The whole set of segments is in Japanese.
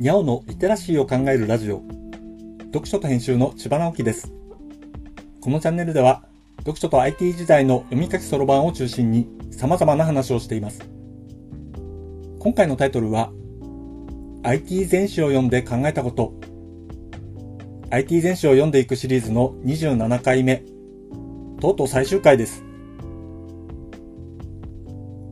にゃおのリテラシーを考えるラジオ。読書と編集の千葉直樹です。このチャンネルでは読書と IT 時代の読み書きそろばんを中心に様々な話をしています。今回のタイトルは IT 全史を読んで考えたこと。IT 全史を読んでいくシリーズの27回目。とうとう最終回です。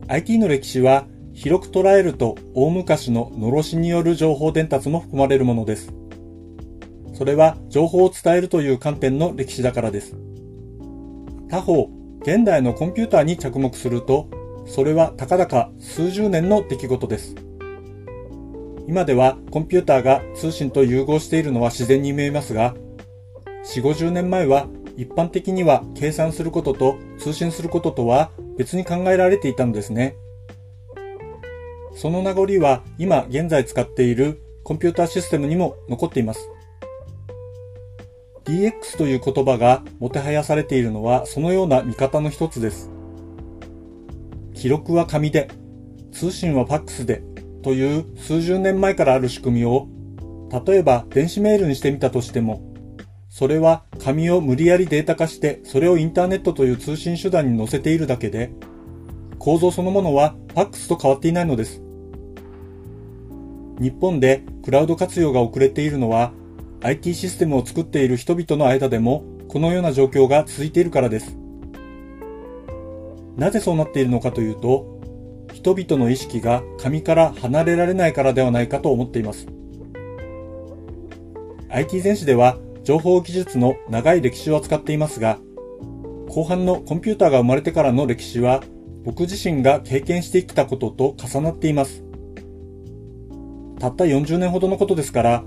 IT の歴史は広く捉えると大昔ののろしによる情報伝達も含まれるものです。それは情報を伝えるという観点の歴史だからです。他方、現代のコンピューターに着目すると、それはたかだか数十年の出来事です。今ではコンピューターが通信と融合しているのは自然に見えますが、4、50年前は一般的には計算することと通信することとは別に考えられていたのですね。その名残は今現在使っているコンピューターシステムにも残っています。DX という言葉がもてはやされているのはそのような見方の一つです。記録は紙で、通信はファックスでという数十年前からある仕組みを例えば電子メールにしてみたとしてもそれは紙を無理やりデータ化してそれをインターネットという通信手段に載せているだけで構造そのものはファックスと変わっていないのです。日本でクラウド活用が遅れているのは IT システムを作っている人々の間でもこのような状況が続いているからです。なぜそうなっているのかというと、人々の意識が紙から離れられないからではないかと思っています。IT 全史では情報技術の長い歴史を扱っていますが、後半のコンピューターが生まれてからの歴史は、僕自身が経験してきたことと重なっています。たった40年ほどのことですから、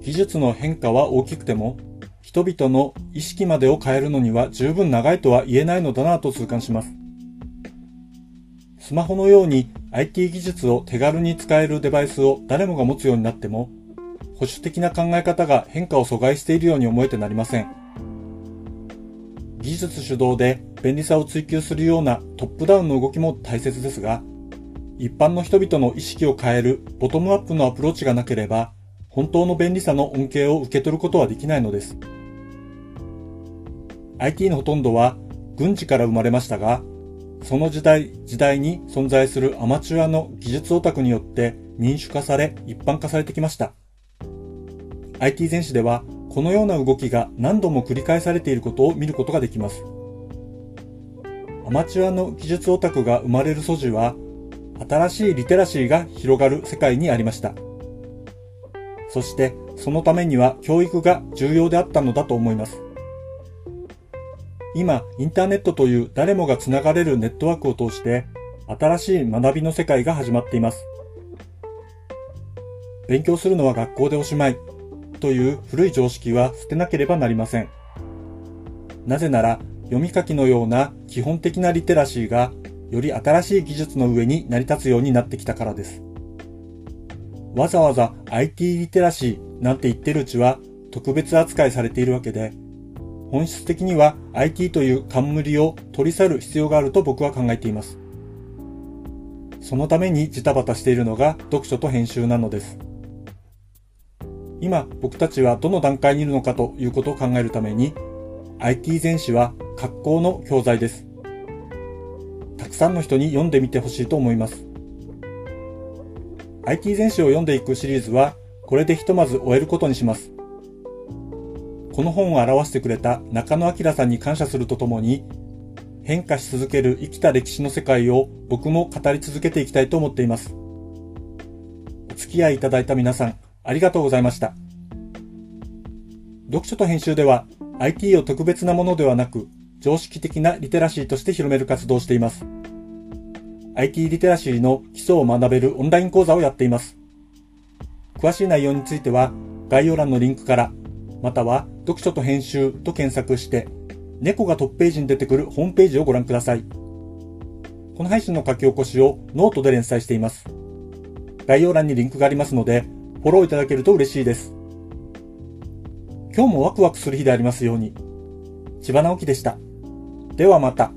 技術の変化は大きくても、人々の意識までを変えるのには十分長いとは言えないのだなと痛感します。スマホのように IT 技術を手軽に使えるデバイスを誰もが持つようになっても、保守的な考え方が変化を阻害しているように思えてなりません。技術主導で便利さを追求するようなトップダウンの動きも大切ですが、一般の人々の意識を変えるボトムアップのアプローチがなければ、本当の便利さの恩恵を受け取ることはできないのです。IT のほとんどは軍事から生まれましたが、その時代、時代に存在するアマチュアの技術オタクによって民主化され一般化されてきました。IT 全史ではこのような動きが何度も繰り返されていることを見ることができます。アマチュアの技術オタクが生まれる素地は新しいリテラシーが広がる世界にありました。そしてそのためには教育が重要であったのだと思います。今、インターネットという誰もがつながれるネットワークを通して新しい学びの世界が始まっています。勉強するのは学校でおしまいという古い常識は捨てなければなりません。なぜなら、読み書きのような基本的なリテラシーがより新しい技術の上に成り立つようになってきたからです。わざわざ IT リテラシーなんて言ってるうちは特別扱いされているわけで、本質的には IT という冠を取り去る必要があると僕は考えています。そのためにジタバタしているのが読書と編集なのです。今僕たちはどの段階にいるのかということを考えるために IT 全史は格好の教材です。くさんの人に読んでみてほしいと思います。IT 全史を読んでいくシリーズはこれでひとまず終えることにします。この本を表してくれた中野明さんに感謝するとともに変化し続ける生きた歴史の世界を僕も語り続けていきたいと思っています。お付き合いいただいた皆さん、ありがとうございました。読書と編集では IT を特別なものではなく常識的なリテラシーとして広める活動をしています。IT リテラシーの基礎を学べるオンライン講座をやっています。詳しい内容については概要欄のリンクから、または読書と編集と検索して、猫がトップページに出てくるホームページをご覧ください。この配信の書き起こしをノートで連載しています。概要欄にリンクがありますので、フォローいただけると嬉しいです。今日もワクワクする日でありますように。千葉直樹でした。ではまた。